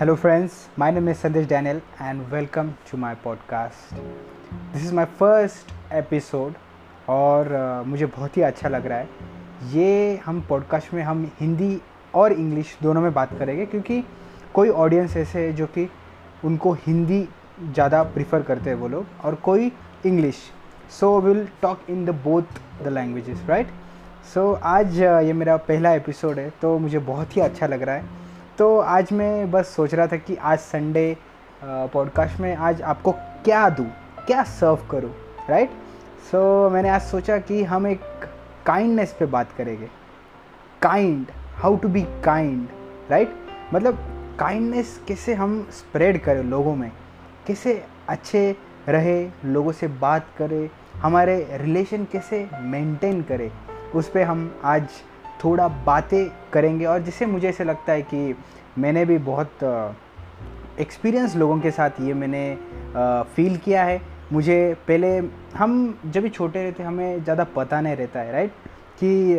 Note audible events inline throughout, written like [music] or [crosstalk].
Hello, friends. My name is Sandesh Daniel, and welcome to my podcast. This is my first episode, और uh, मुझे बहुत ही अच्छा लग रहा है ये हम पॉडकास्ट में हम हिंदी और इंग्लिश दोनों में बात करेंगे क्योंकि कोई ऑडियंस ऐसे है जो कि उनको हिंदी ज़्यादा प्रीफर करते हैं वो लोग और कोई English so will talk in the both the languages right so आज uh, ये मेरा पहला एपिसोड है तो मुझे बहुत ही अच्छा लग रहा है तो आज मैं बस सोच रहा था कि आज संडे पॉडकास्ट में आज आपको क्या दूँ, क्या सर्व करूँ राइट सो मैंने आज सोचा कि हम एक काइंडनेस पे बात करेंगे। Kind how to be kind right मतलब काइंडनेस कैसे हम स्प्रेड करें लोगों में, कैसे अच्छे रहे, लोगों से बात करें, हमारे रिलेशन कैसे मेंटेन करें, उस पर हम आज थोड़ा बातें करेंगे और जिससे मुझे ऐसे लगता है कि मैंने भी बहुत एक्सपीरियंस लोगों के साथ ये मैंने फील किया है। मुझे पहले हम जब भी छोटे रहते हमें ज़्यादा पता नहीं रहता है राइट कि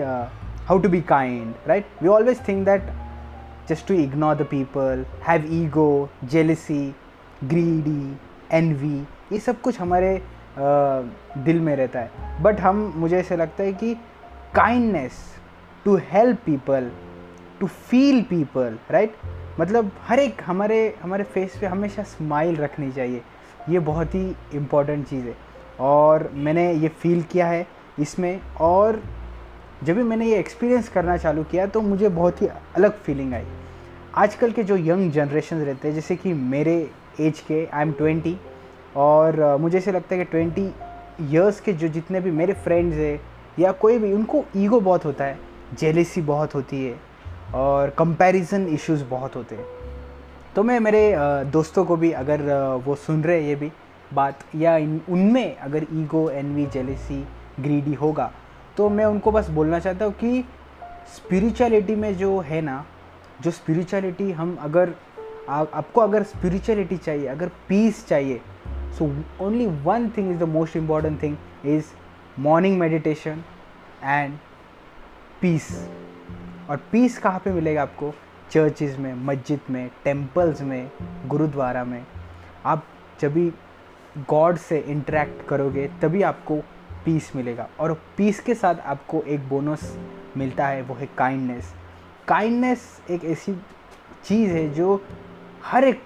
how to be kind right we always think that just to ignore the people have ego jealousy greedy envy ये सब कुछ हमारे uh, दिल में रहता है। बट हम मुझे ऐसे लगता है कि kindness to help people to feel people right मतलब हर एक हमारे हमारे फेस पे हमेशा स्माइल रखनी चाहिए। ये बहुत ही इंपॉर्टेंट चीज़ है। और मैंने ये फील किया है इसमें। और जब भी मैंने ये एक्सपीरियंस करना चालू किया तो मुझे बहुत ही अलग फीलिंग आई। आजकल के जो यंग जनरेशन रहते हैं, जैसे कि मेरे एज के आई एम ट्वेंटी और मुझे ऐसे लगता है कि ट्वेंटी ईयर्स के जो जितने भी मेरे फ्रेंड्स हैं या कोई भी, उनको ईगो बहुत होता है। जेलिसी बहुत होती है और कंपैरिजन इश्यूज़ बहुत होते हैं। तो मैं मेरे दोस्तों को भी अगर वो सुन रहे ये भी बात या उनमें अगर ईगो एनवी जेलिसी ग्रीडी होगा तो मैं उनको बस बोलना चाहता हूँ कि स्पिरिचुअलिटी में जो है ना जो स्पिरिचुअलिटी हम अगर आ, आपको अगर स्पिरिचुअलिटी चाहिए अगर पीस चाहिए so only one thing is the most important thing is morning meditation and peace और पीस कहाँ पे मिलेगा आपको? चर्चिज़ में मस्जिद में टेम्पल्स में, गुरुद्वारा में। आप जब भी गॉड से इंटरेक्ट करोगे, तभी आपको पीस मिलेगा। और पीस के साथ आपको एक बोनस मिलता है, वो है काइंडनेस काइंडनेस एक ऐसी चीज़ है जो हर एक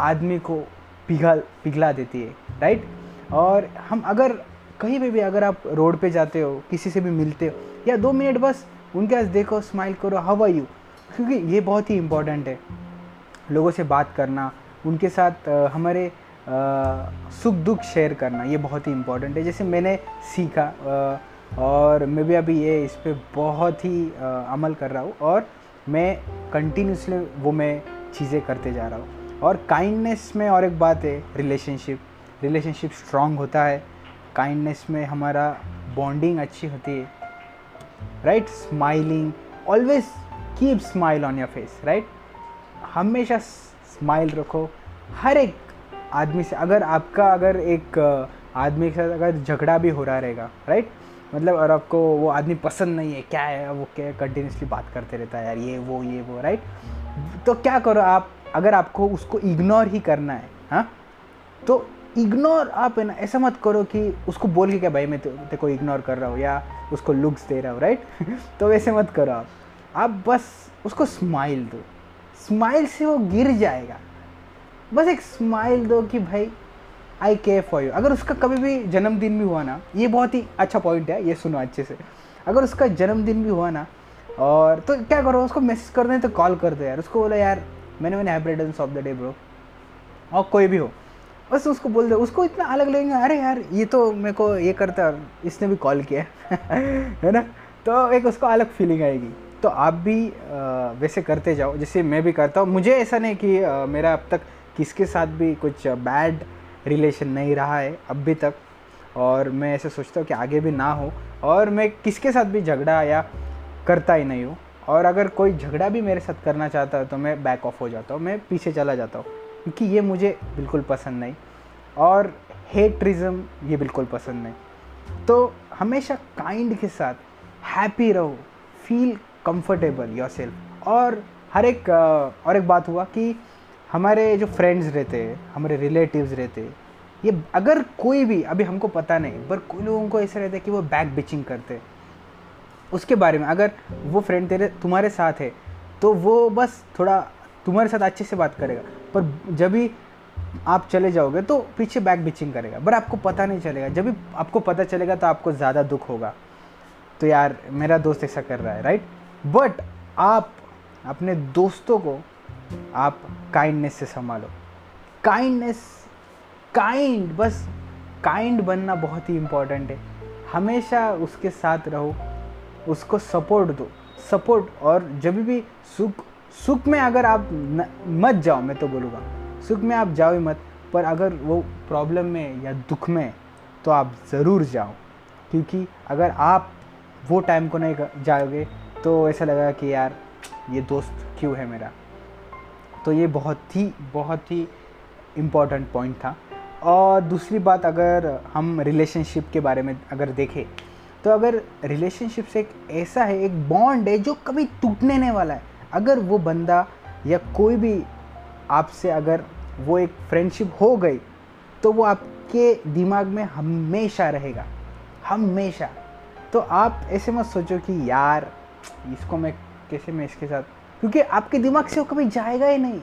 आदमी को पिघल, पिघला देती है राइट और हम अगर कहीं पे भी अगर आप रोड पे जाते हो, किसी से भी मिलते हो, या दो मिनट बस उनके पास देखो स्माइल करो हवा यू क्योंकि ये बहुत ही इम्पोर्टेंट है। लोगों से बात करना, उनके साथ हमारे सुख दुख शेयर करना, ये बहुत ही इम्पोर्टेंट है। जैसे मैंने सीखा और मैं भी अभी ये इस पर बहुत ही अमल कर रहा हूँ और मैं कंटिन्यूसली वो मैं चीज़ें करते जा रहा हूँ। और काइंडनेस में और एक बात है रिलेशनशिप रिलेशनशिप स्ट्रांग होता है। काइंडनेस में हमारा बॉन्डिंग अच्छी होती है। Right smiling always keep smile on your face right हमेशा स्माइल रखो। हर एक आदमी से, अगर आपका, अगर एक आदमी के साथ अगर झगड़ा भी हो रहा रहेगा राइट मतलब और आपको वो आदमी पसंद नहीं है, क्या है, वो क्या कंटिन्यूसली बात करते रहता है, यार, ये, वो ये, वो राइट तो क्या करो आप, अगर आपको उसको इग्नोर ही करना है हाँ? तो इग्नोर आप है ना, ऐसा मत करो कि उसको बोल के क्या भाई मैं तेरे को इग्नोर कर रहा हूँ या उसको लुक्स दे रहा हूँ राइट [laughs] तो वैसे मत करो आप। आप बस उसको स्माइल दो। स्माइल से वो गिर जाएगा। बस एक स्माइल दो कि भाई आई केयर फॉर यू अगर उसका कभी भी जन्मदिन भी हुआ ना, ये बहुत ही अच्छा पॉइंट है, ये सुनो अच्छे से। अगर उसका जन्मदिन भी हुआ ना, और तो क्या करो, उसको मैसेज कर दें तो कॉल कर दो यार। उसको बोला, यार, मैंने मैंने happy of the day bro और कोई भी हो। बस उसको बोल दे, उसको इतना अलग लगेंगे, अरे यार, ये तो मेरे को ये करता है इसने भी कॉल किया [laughs] है ना? तो एक उसको अलग फीलिंग आएगी। तो आप भी वैसे करते जाओ, जैसे मैं भी करता हूँ। मुझे ऐसा नहीं कि मेरा अब तक किसके साथ भी कुछ बैड रिलेशन नहीं रहा है, अब भी तक। और मैं ऐसे सोचता हूँ कि आगे भी ना हो। और मैं किसके साथ भी झगड़ा या करता ही नहीं हूँ। और अगर कोई झगड़ा भी मेरे साथ करना चाहता है तो मैं बैक ऑफ़ हो जाता हूँ, मैं पीछे चला जाता हूँ। क्योंकि ये मुझे बिल्कुल पसंद नहीं और हेट्रिज़म ये बिल्कुल पसंद नहीं। तो हमेशा काइंड के साथ हैप्पी रहो फील कंफर्टेबल योर सेल्फ और हर एक और एक बात हुआ कि हमारे जो फ्रेंड्स रहते हैं, हमारे रिलेटिव्स रहते हैं, ये अगर कोई भी, अभी हमको पता नहीं, पर कोई लोगों को ऐसा रहता है कि वो बैक बिचिंग करते उसके बारे में अगर वो फ्रेंड तेरे, तुम्हारे साथ है तो वो बस थोड़ा तुम्हारे साथ अच्छे से बात करेगा। पर जब भी आप चले जाओगे तो पीछे बैक बिचिंग करेगा। पर आपको पता नहीं चलेगा। जब भी आपको पता चलेगा तो आपको ज़्यादा दुख होगा। तो यार, मेरा दोस्त ऐसा कर रहा है राइट बट आप अपने दोस्तों को आप काइंडनेस से संभालो। काइंडनेस काइंड बस काइंड बनना बहुत ही इम्पोर्टेंट है। हमेशा उसके साथ रहो, उसको सपोर्ट दो। सपोर्ट और जब भी सुख सुख में अगर आप न, मत जाओ मैं तो बोलूँगा सुख में आप जाओ ही मत पर अगर वो प्रॉब्लम में या दुख में तो आप ज़रूर जाओ। क्योंकि अगर आप वो टाइम को नहीं जाओगे तो ऐसा लगेगा कि यार ये दोस्त क्यों है मेरा? तो ये बहुत ही बहुत ही इंपॉर्टेंट पॉइंट था। और दूसरी बात अगर हम रिलेशनशिप के बारे में अगर देखें तो अगर रिलेशनशिप से एक ऐसा है एक बॉन्ड है जो कभी टूटने नहीं वाला है। अगर वो बंदा या कोई भी आपसे अगर वो एक फ्रेंडशिप हो गई तो वो आपके दिमाग में हमेशा रहेगा हमेशा। तो आप ऐसे मत सोचो कि यार इसको मैं कैसे मैं इसके साथ क्योंकि आपके दिमाग से वो कभी जाएगा ही नहीं।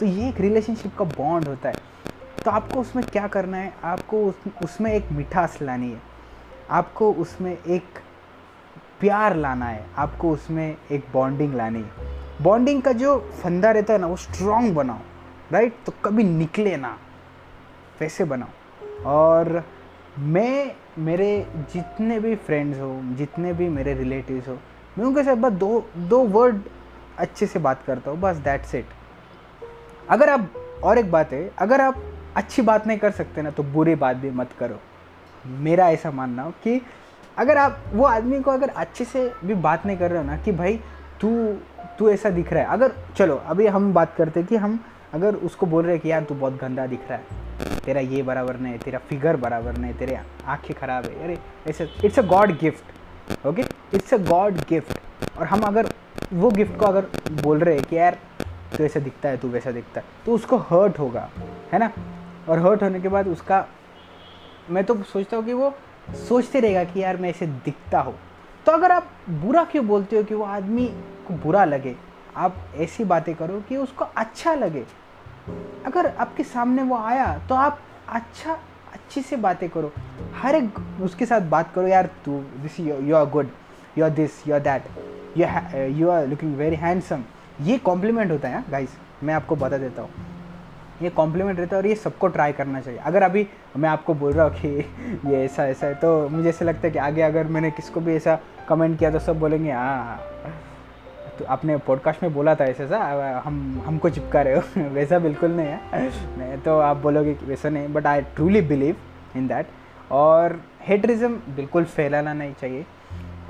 तो ये एक रिलेशनशिप का बॉन्ड होता है। तो आपको उसमें क्या करना है? आपको उस, उसमें एक मिठास लानी है। आपको उसमें एक प्यार लाना है, आपको उसमें एक बॉन्डिंग लानी है। बॉन्डिंग का जो फंदा रहता है ना, वो स्ट्रॉन्ग बनाओ राइट तो कभी निकले ना, वैसे बनाओ। और मैं, मेरे जितने भी फ्रेंड्स हो, जितने भी मेरे रिलेटिव्स हो, मैं उनके साथ बस दो दो वर्ड अच्छे से बात करता हूँ, बस दैट्स इट अगर आप, और एक बात है, अगर आप अच्छी बात नहीं कर सकते ना तो बुरी बात भी मत करो। मेरा ऐसा मानना हो कि अगर आप, वो आदमी को अगर अच्छे से भी बात नहीं कर रहे हो ना कि भाई तू तू ऐसा दिख रहा है, अगर, चलो, अभी हम बात करते कि हम अगर उसको बोल रहे हैं कि यार तू बहुत गंदा दिख रहा है, तेरा ये बराबर नहीं है, तेरा फिगर बराबर नहीं है, तेरे आँखें ख़राब है, अरे, ऐसे it's a God gift okay it's a God gift और हम अगर वो गिफ्ट को अगर बोल रहे हैं कि यार तू ऐसा दिखता है, तू वैसा दिखता है तो उसको हर्ट होगा, है ना? और हर्ट होने के बाद उसका, मैं तो सोचता हूँ कि वो सोचते रहेगा कि यार मैं ऐसे दिखता हूँ। तो अगर आप बुरा क्यों बोलते हो कि वो आदमी को बुरा लगे, आप ऐसी बातें करो कि उसको अच्छा लगे। अगर आपके सामने वो आया तो आप अच्छा अच्छी से बातें करो। हर एक उसके साथ बात करो, यार तू this you are good you are this you are that you you are looking very handsome ये कॉम्प्लीमेंट होता है गाइस मैं आपको बता देता हूँ। ये कॉम्प्लीमेंट रहता है और ये सबको ट्राई करना चाहिए। अगर अभी मैं आपको बोल रहा हूँ कि ये ऐसा ऐसा है तो मुझे ऐसा लगता है कि आगे अगर मैंने किसको भी ऐसा कमेंट किया तो सब बोलेंगे हाँ, हाँ तो आपने पॉडकास्ट में बोला था ऐसा सा हम हमको चिपका रहे हो। [laughs] वैसा बिल्कुल नहीं है। नहीं तो आप बोलोगे कि वैसा नहीं but I truly believe in that और हेटरिज्म बिल्कुल फैलाना नहीं चाहिए।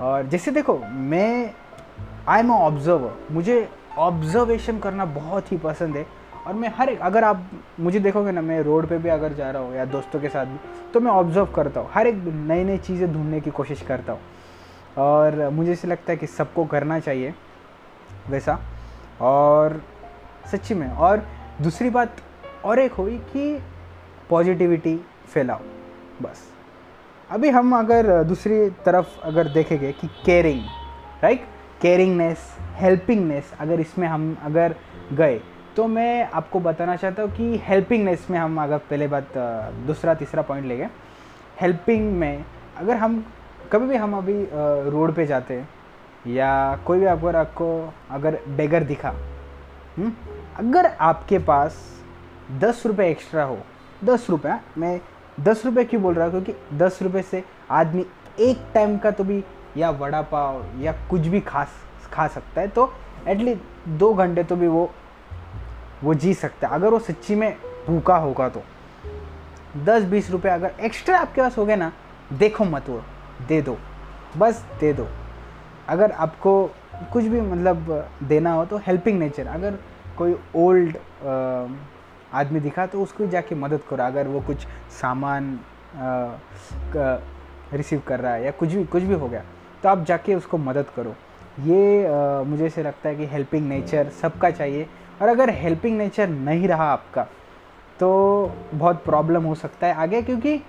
और जैसे देखो मैं आई एम ऑब्जर्वर मुझे ऑब्जर्वेशन करना बहुत ही पसंद है। और मैं हर एक, अगर आप मुझे देखोगे ना, मैं रोड पे भी अगर जा रहा हूँ या दोस्तों के साथ भी तो मैं ऑब्ज़र्व करता हूँ। हर एक नई नई चीज़ें ढूँढने की कोशिश करता हूँ। और मुझे ऐसे लगता है कि सबको करना चाहिए, वैसा। और सच्ची में, और दूसरी बात और एक हुई कि पॉजिटिविटी फैलाओ, बस। अभी हम अगर दूसरी तरफ़ अगर देखेंगे कि केयरिंग राइट केयरिंगनेस हेल्पिंगनेस अगर इसमें हम अगर गए तो मैं आपको बताना चाहता हूँ कि हेल्पिंगनेस में हम अगर पहले बात दूसरा तीसरा पॉइंट ले गए हेल्पिंग में अगर हम कभी भी हम अभी रोड पे जाते हैं या कोई भी अगर आपको अगर बेगर दिखा हुँ? हम्म, अगर आपके पास दस रुपये एक्स्ट्रा हो दस रुपये मैं दस रुपये क्यों बोल रहा हूँ क्योंकि दस रुपये से आदमी एक टाइम का तो भी या वड़ा पाव या कुछ भी खा खा सकता है तो एटलीस्ट दो घंटे तो भी वो वो जी सकता है। अगर वो सच्ची में भूखा होगा तो। दस बीस रुपये अगर एक्स्ट्रा आपके पास हो गए ना देखो मत वो दे दो। बस दे दो। अगर आपको कुछ भी मतलब देना हो तो हेल्पिंग नेचर अगर कोई ओल्ड आदमी दिखा तो उसको जाके मदद करो। अगर वो कुछ सामान रिसीव कर रहा है या कुछ भी कुछ भी हो गया तो आप जाके उसको मदद करो। ये आ, मुझे ऐसे लगता है कि हेल्पिंग नेचर सबका चाहिए। और अगर हेल्पिंग नेचर नहीं रहा आपका तो बहुत प्रॉब्लम हो सकता है आगे, क्योंकि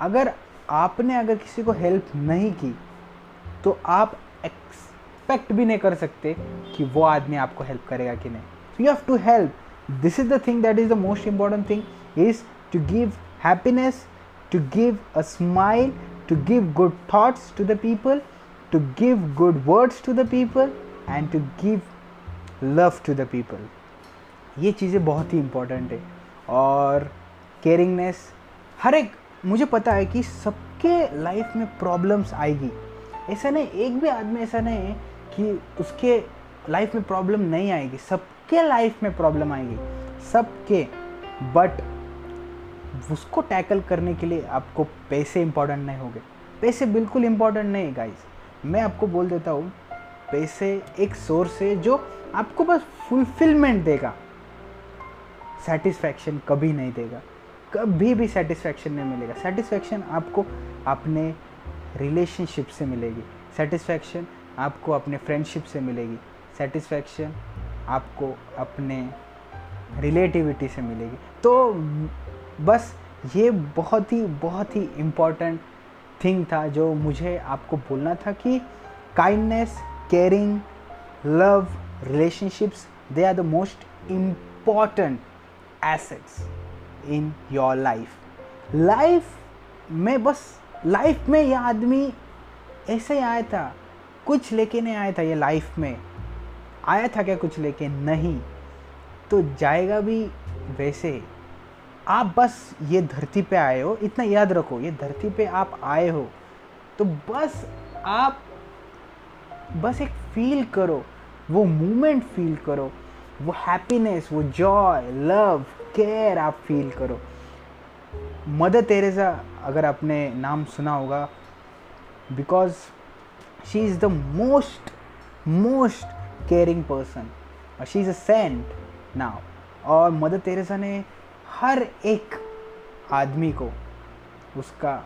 अगर आपने अगर किसी को हेल्प नहीं की तो आप एक्सपेक्ट भी नहीं कर सकते कि वो आदमी आपको हेल्प करेगा कि नहीं। You have to help this is the thing that is the most important thing is to give happiness to give a smile to give good thoughts to the people to give good words to the people and to give love to the people ये चीज़ें बहुत ही important है। और केयरिंगनेस हर एक, मुझे पता है कि सबके लाइफ में प्रॉब्लम्स आएगी। ऐसा नहीं, एक भी आदमी ऐसा नहीं है कि उसके लाइफ में प्रॉब्लम नहीं आएगी। सबके लाइफ में प्रॉब्लम आएगी। सबके। बट उसको टैकल करने के लिए आपको पैसे इंपॉर्टेंट नहीं होंगे। पैसे बिल्कुल इंपॉर्टेंट नहीं है गाइस मैं आपको बोल देता हूँ, पैसे एक सोर्स है जो आपको बस फुलफिलमेंट देगा। सेटिस्फैक्शन कभी नहीं देगा। कभी भी सेटिस्फैक्शन नहीं मिलेगा। सेटिस्फैक्शन आपको अपने रिलेशनशिप से मिलेगी। सेटिस्फैक्शन आपको अपने फ्रेंडशिप से मिलेगी। सेटिस्फैक्शन आपको अपने रिलेटिविटी से मिलेगी। तो बस ये बहुत ही बहुत ही इंपॉर्टेंट थिंग था जो मुझे आपको बोलना था कि kindness caring love relationships, they are the most important assets in your life. Life में बस लाइफ में यह आदमी ऐसे ही आया था, कुछ लेके नहीं आया था ये लाइफ में। आया था क्या कुछ लेके? नहीं। तो जाएगा भी वैसे। आप बस ये धरती पे आए हो, इतना याद रखो, ये धरती पे आप आए हो तो बस आप, बस एक फील करो। वो मोमेंट फील करो। वो हैप्पीनेस वो जॉय लव केयर आप फील करो। मदर तेरेसा अगर आपने नाम सुना होगा because she is the most most caring person और she is a saint now और मदर तेरेसा ने हर एक आदमी को उसका,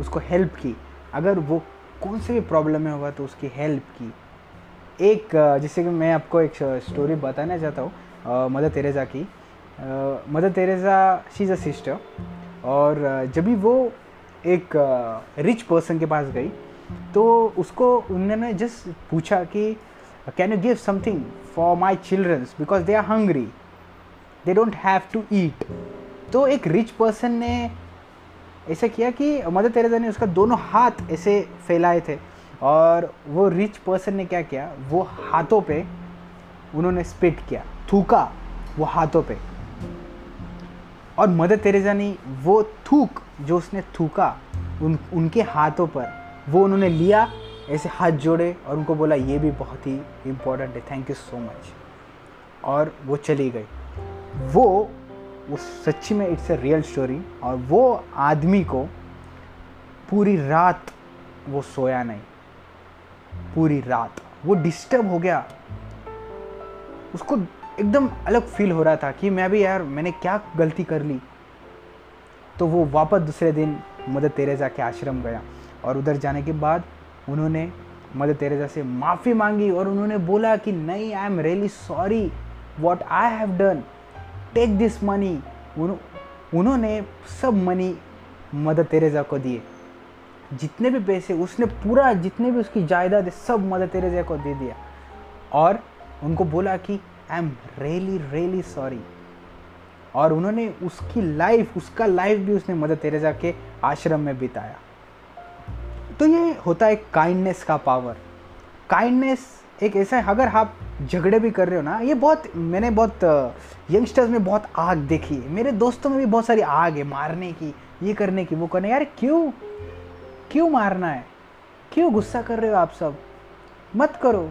उसको हेल्प की। अगर वो कौन से भी प्रॉब्लम में होगा तो उसकी हेल्प की। एक जैसे कि मैं आपको एक स्टोरी बताना चाहता हूँ मदर तेरेज़ा की। Mother Teresa she is a sister और जब भी वो एक रिच पर्सन के पास गई तो उसको उन्होंने जस्ट पूछा कि can you give something for my childrens because they are hungry they don't have to eat तो एक रिच पर्सन ने ऐसा किया कि मदर तेरेजा ने उसका दोनों हाथ ऐसे फैलाए थे। और वो रिच पर्सन ने क्या किया? वो हाथों पे उन्होंने स्पिट किया। थूका वो हाथों पे। और मदर तेरेजा ने वो थूक जो उसने थूका, उन, उनके हाथों पर, वो उन्होंने लिया, ऐसे हाथ जोड़े और उनको बोला, ये भी बहुत ही इम्पोर्टेंट है थैंक यू सो मच और वो चली गई। वो वो सच्ची में इट्स अ रियल स्टोरी और वो आदमी को पूरी रात वो सोया नहीं। पूरी रात। वो डिस्टर्ब हो गया। उसको एकदम अलग फील हो रहा था कि मैं भी यार, मैंने क्या गलती कर ली। तो वो वापस दूसरे दिन मदर तेरेजा के आश्रम गया और उधर जाने के बाद उन्होंने मदर तेरेजा से माफ़ी मांगी और उन्होंने बोला कि, नहीं I am really sorry what I have done take this money उन्होंने सब मनी मदर तेरेजा को दिए। जितने भी पैसे, उसने पूरा, जितने भी उसकी जायदाद है सब मदर तेरेजा को दे दिया। और उनको बोला कि I am really really sorry और उन्होंने उसकी लाइफ उसका लाइफ भी उसने मदर तेरेजा के आश्रम में बिताया। तो ये होता है काइंडनेस का पावर काइंडनेस एक ऐसा है, अगर आप झगड़े भी कर रहे हो ना, ये बहुत, मैंने बहुत यंगस्टर्स में बहुत आग देखी है। मेरे दोस्तों में भी बहुत सारी आग है, मारने की, ये करने की, वो करने यार क्यों? क्यों मारना है? क्यों गुस्सा कर रहे हो आप सब? मत करो।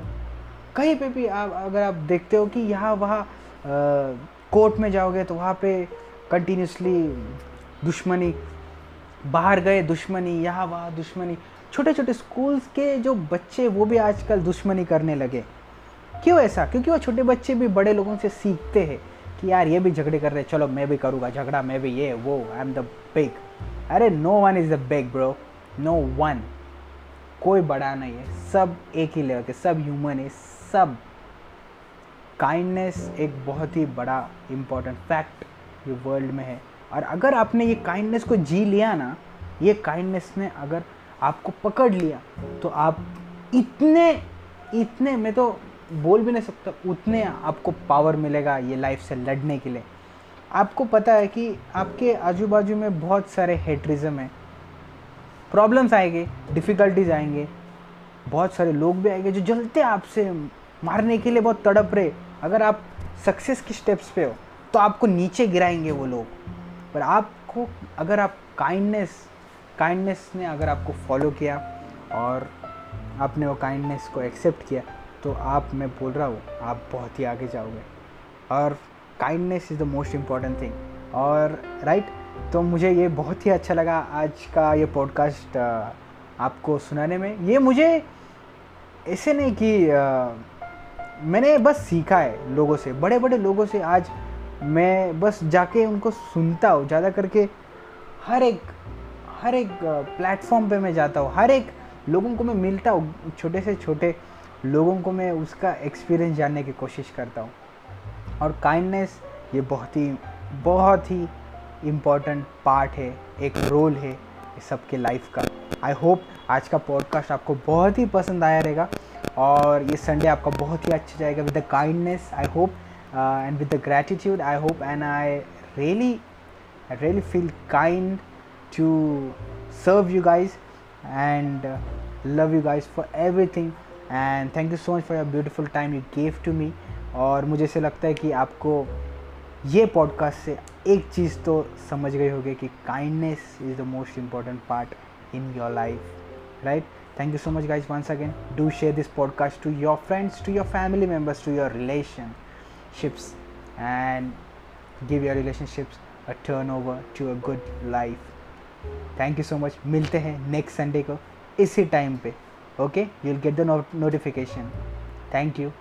कहीं पे भी आप, अगर आप देखते हो कि यहाँ वहाँ कोर्ट में जाओगे तो वहाँ पे कंटिन्यूसली दुश्मनी, बाहर गए दुश्मनी, यहाँ वहाँ दुश्मनी छोटे छोटे स्कूल्स के जो बच्चे वो भी आजकल दुश्मनी करने लगे। क्यों ऐसा? क्योंकि वो छोटे बच्चे भी बड़े लोगों से सीखते हैं कि यार ये भी झगड़े कर रहे चलो मैं भी करूँगा, झगड़ा, मैं भी ये, वो आई एम द बिग अरे no one is the big bro no one कोई बड़ा नहीं है। सब एक ही लेवल के, सब ह्यूमन है, सब। काइंडनेस एक बहुत ही बड़ा इम्पोर्टेंट फैक्ट ये वर्ल्ड में है। और अगर आपने ये काइंडनेस को जी लिया ना, ये काइंडनेस ने अगर आपको पकड़ लिया तो आप इतने इतने, मैं तो बोल भी नहीं सकता, उतने आपको पावर मिलेगा ये लाइफ से लड़ने के लिए। आपको पता है कि आपके आजू बाजू में बहुत सारे हेट्रिज़म है। प्रॉब्लम्स आएँगे डिफ़िकल्टीज आएँगे। बहुत सारे लोग भी आएँगे जो जलते आपसे, मारने के लिए बहुत तड़प रहे। अगर आप सक्सेस की स्टेप्स पे हो तो आपको नीचे गिराएँगे वो लोग। पर आपको, अगर आप काइंडनेस काइंडनेस ने अगर आपको फॉलो किया और आपने वो काइंडनेस को एक्सेप्ट किया तो आप, मैं बोल रहा हूँ, आप बहुत ही आगे जाओगे। और kindness is the most important thing और राइट right? तो मुझे ये बहुत ही अच्छा लगा आज का ये पॉडकास्ट आपको सुनाने में। ये मुझे ऐसे नहीं कि मैंने बस सीखा है लोगों से बड़े बड़े लोगों से आज मैं बस जाके उनको सुनता हूँ, ज़्यादा करके हर एक हर एक प्लेटफॉर्म पे मैं जाता हूँ, हर एक लोगों को मैं मिलता हूँ, छोटे से छोटे लोगों को मैं उसका एक्सपीरियंस जानने की कोशिश करता हूँ। और काइंडनेस ये बहुत ही बहुत ही इंपॉर्टेंट पार्ट है, एक रोल है सबके लाइफ का। आई होप आज का पॉडकास्ट आपको बहुत ही पसंद आया रहेगा और ये संडे आपका बहुत ही अच्छा जाएगा with the kindness I hope and with the gratitude I hope and I really I really feel kind to serve you guys and love you guys for everything and thank you so much for your beautiful time you gave to me और मुझे ऐसे लगता है कि आपको ये podcast से एक चीज़ तो समझ गई होगी कि kindness is the most important part in your life right thank you so much guys once again do share this podcast to your friends to your family members to your relationships and give your relationships a turn over to a good life thank you so much मिलते हैं next Sunday को इसी time पे okay you will get the notification thank you